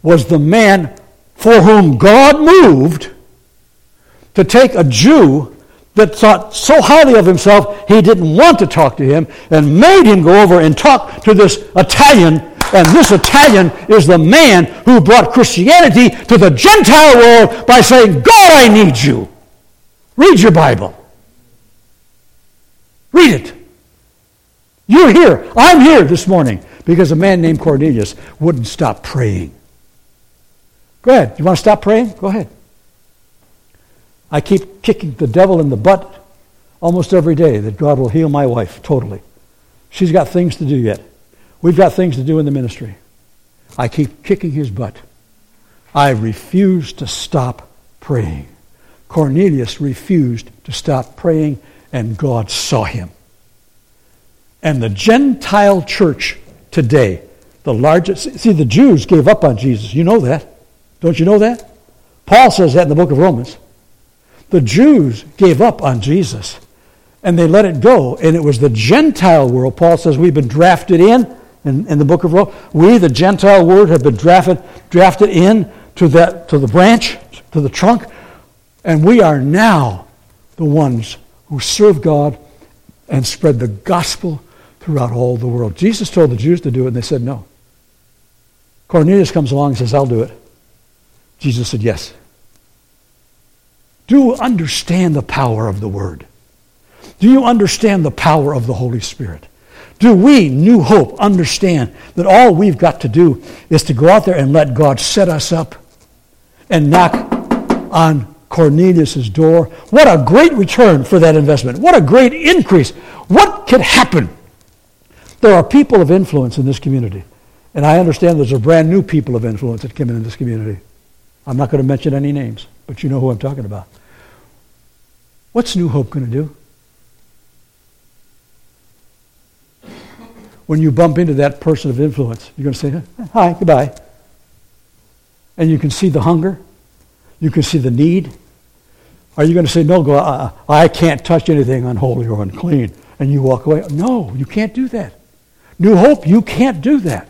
was the man for whom God moved to take a Jew that thought so highly of himself he didn't want to talk to him and made him go over and talk to this Italian. And this Italian is the man who brought Christianity to the Gentile world by saying, God, I need you. Read your Bible. Read it. You're here. I'm here this morning because a man named Cornelius wouldn't stop praying. Go ahead. You want to stop praying? Go ahead. I keep kicking the devil in the butt almost every day that God will heal my wife totally. She's got things to do yet. We've got things to do in the ministry. I keep kicking his butt. I refuse to stop praying. Cornelius refused to stop praying and God saw him. And the Gentile church today, the largest, see, the Jews gave up on Jesus. You know that. Don't you know that? Paul says that in the book of Romans. The Jews gave up on Jesus and they let it go. And it was the Gentile world. Paul says we've been drafted in, in, in the book of Romans. We, the Gentile world, have been drafted, drafted in to, that, to the branch, to the trunk. And we are now the ones who serve God and spread the gospel throughout all the world. Jesus told the Jews to do it, and they said no. Cornelius comes along and says, I'll do it. Jesus said, Yes. Do you understand the power of the Word? Do you understand the power of the Holy Spirit? Do we, New Hope, understand that all we've got to do is to go out there and let God set us up and knock on Cornelius' door? What a great return for that investment. What a great increase. What could happen? There are people of influence in this community. And I understand there's a brand new people of influence that come in this community. I'm not going to mention any names, but you know who I'm talking about. What's New Hope going to do? when you bump into that person of influence, you're going to say, Hi, goodbye. And you can see the hunger, you can see the need. Are you going to say, No, go, uh, I can't touch anything unholy or unclean, and you walk away? No, you can't do that. New Hope, you can't do that.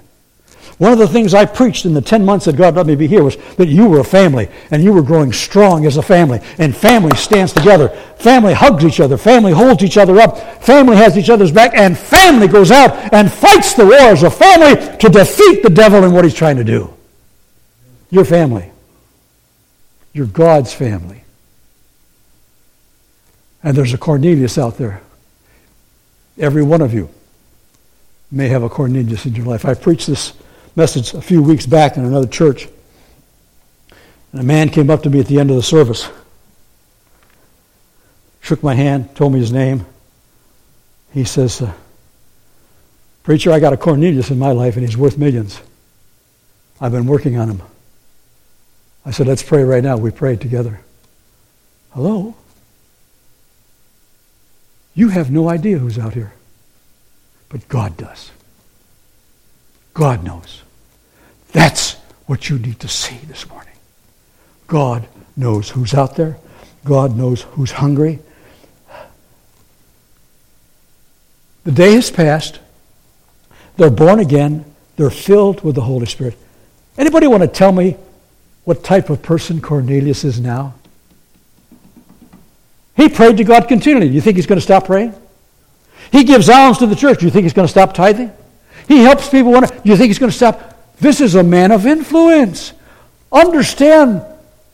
One of the things I preached in the 10 months that God let me be here was that you were a family and you were growing strong as a family. And family stands together. Family hugs each other. Family holds each other up. Family has each other's back. And family goes out and fights the wars of family to defeat the devil and what he's trying to do. Your family. You're God's family. And there's a Cornelius out there. Every one of you may have a Cornelius in your life. I preached this message a few weeks back in another church. And a man came up to me at the end of the service, shook my hand, told me his name. He says, uh, Preacher, I got a Cornelius in my life, and he's worth millions. I've been working on him. I said, Let's pray right now. We prayed together. Hello? You have no idea who's out here, but God does. God knows. That's what you need to see this morning. God knows who's out there. God knows who's hungry. The day has passed. They're born again. They're filled with the Holy Spirit. Anybody want to tell me what type of person Cornelius is now? He prayed to God continually. Do you think he's going to stop praying? He gives alms to the church. Do you think he's going to stop tithing? He helps people. Do you think he's going to stop this is a man of influence. Understand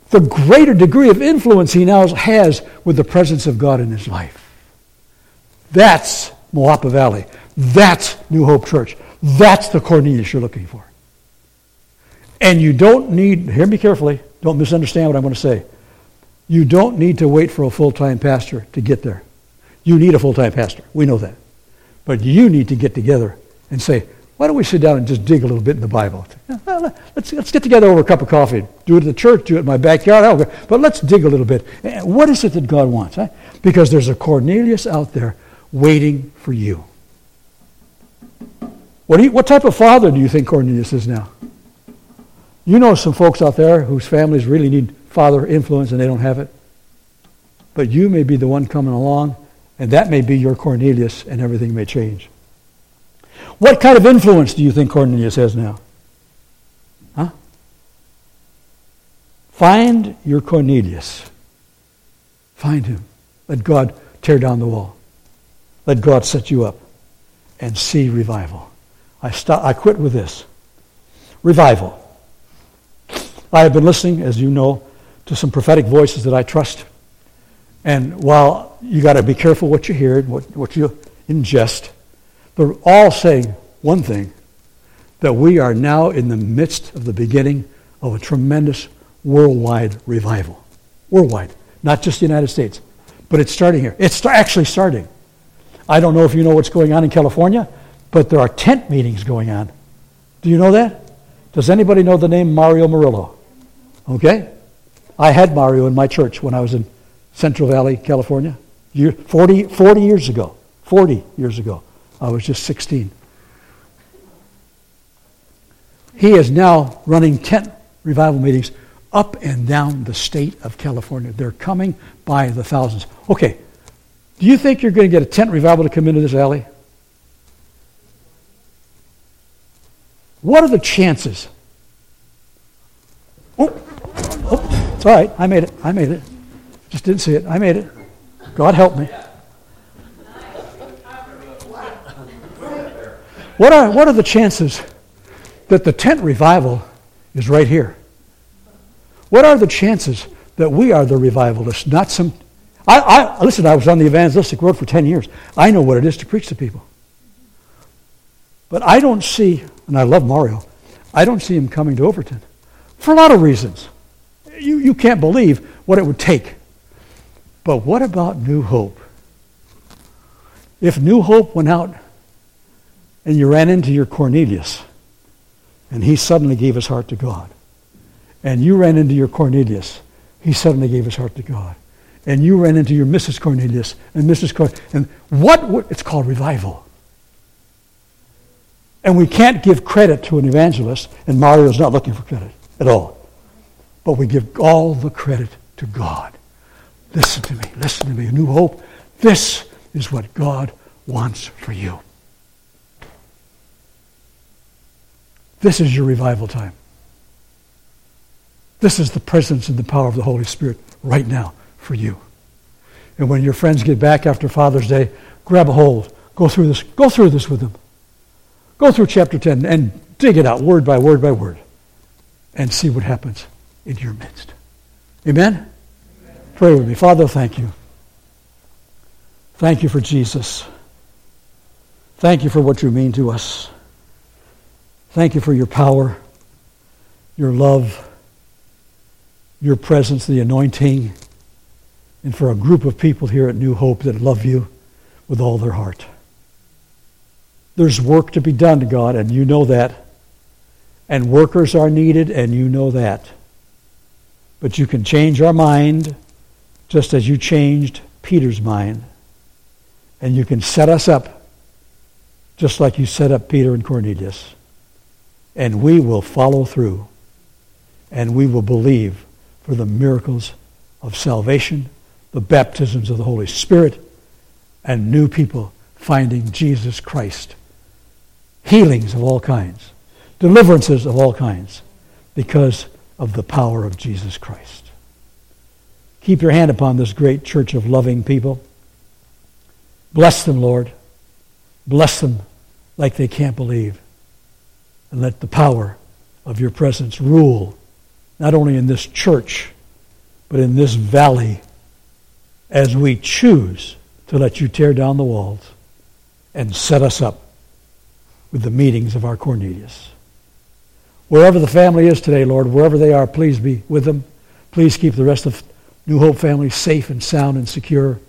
the greater degree of influence he now has with the presence of God in his life. That's Moapa Valley. That's New Hope Church. That's the Cornelius you're looking for. And you don't need, hear me carefully, don't misunderstand what I'm going to say. You don't need to wait for a full time pastor to get there. You need a full time pastor. We know that. But you need to get together and say, why don't we sit down and just dig a little bit in the Bible? Let's, let's get together over a cup of coffee. Do it at the church, do it in my backyard. But let's dig a little bit. Eh, what is it that God wants? Huh? Because there's a Cornelius out there waiting for you. What, you, what type of father do you think Cornelius is now? You know some folks out there whose families really need father influence and they don't have it. But you may be the one coming along, and that may be your Cornelius, and everything may change. What kind of influence do you think Cornelius has now? Huh? Find your Cornelius. Find him. Let God tear down the wall. Let God set you up and see revival. I, stop, I quit with this. Revival. I have been listening, as you know, to some prophetic voices that I trust. And while you got to be careful what you hear, what, what you ingest, they're all saying one thing that we are now in the midst of the beginning of a tremendous worldwide revival. Worldwide, not just the United States, but it's starting here. It's actually starting. I don't know if you know what's going on in California, but there are tent meetings going on. Do you know that? Does anybody know the name Mario Murillo? Okay? I had Mario in my church when I was in Central Valley, California, 40, 40 years ago. 40 years ago. I was just 16. He is now running tent revival meetings up and down the state of California. They're coming by the thousands. Okay, do you think you're going to get a tent revival to come into this alley? What are the chances? Oh, oh, it's all right. I made it. I made it. Just didn't see it. I made it. God help me. What are, what are the chances that the tent revival is right here. What are the chances that we are the revivalists, not some. I, I, listen, I was on the evangelistic road for 10 years. I know what it is to preach to people. But I don't see, and I love Mario, I don't see him coming to Overton for a lot of reasons. You, you can't believe what it would take. But what about New Hope? If New Hope went out and you ran into your Cornelius and he suddenly gave his heart to God, and you ran into your Cornelius, he suddenly gave his heart to God, and you ran into your Mrs. Cornelius and Mrs. Cornelius, and what, it's called revival. And we can't give credit to an evangelist, and Mario's not looking for credit at all. But we give all the credit to God. Listen to me, listen to me. A new hope. This is what God wants for you. This is your revival time. This is the presence and the power of the Holy Spirit right now for you. And when your friends get back after Father's Day, grab a hold. Go through this. Go through this with them. Go through chapter 10 and dig it out word by word by word and see what happens in your midst. Amen? Amen? Pray with me. Father, thank you. Thank you for Jesus. Thank you for what you mean to us. Thank you for your power, your love, your presence, the anointing, and for a group of people here at New Hope that love you with all their heart. There's work to be done, God, and you know that. And workers are needed, and you know that. But you can change our mind just as you changed Peter's mind. And you can set us up just like you set up Peter and Cornelius and we will follow through and we will believe for the miracles of salvation, the baptisms of the Holy Spirit, and new people finding Jesus Christ. Healings of all kinds, deliverances of all kinds, because of the power of Jesus Christ. Keep your hand upon this great church of loving people. Bless them, Lord. Bless them like they can't believe and let the power of your presence rule not only in this church, but in this valley as we choose to let you tear down the walls and set us up with the meetings of our Cornelius. Wherever the family is today, Lord, wherever they are, please be with them. Please keep the rest of New Hope family safe and sound and secure.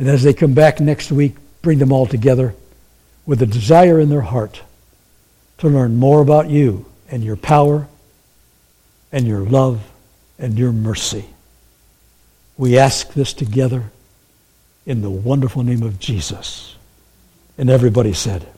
And as they come back next week, bring them all together with a desire in their heart to learn more about you and your power and your love and your mercy. We ask this together in the wonderful name of Jesus. And everybody said,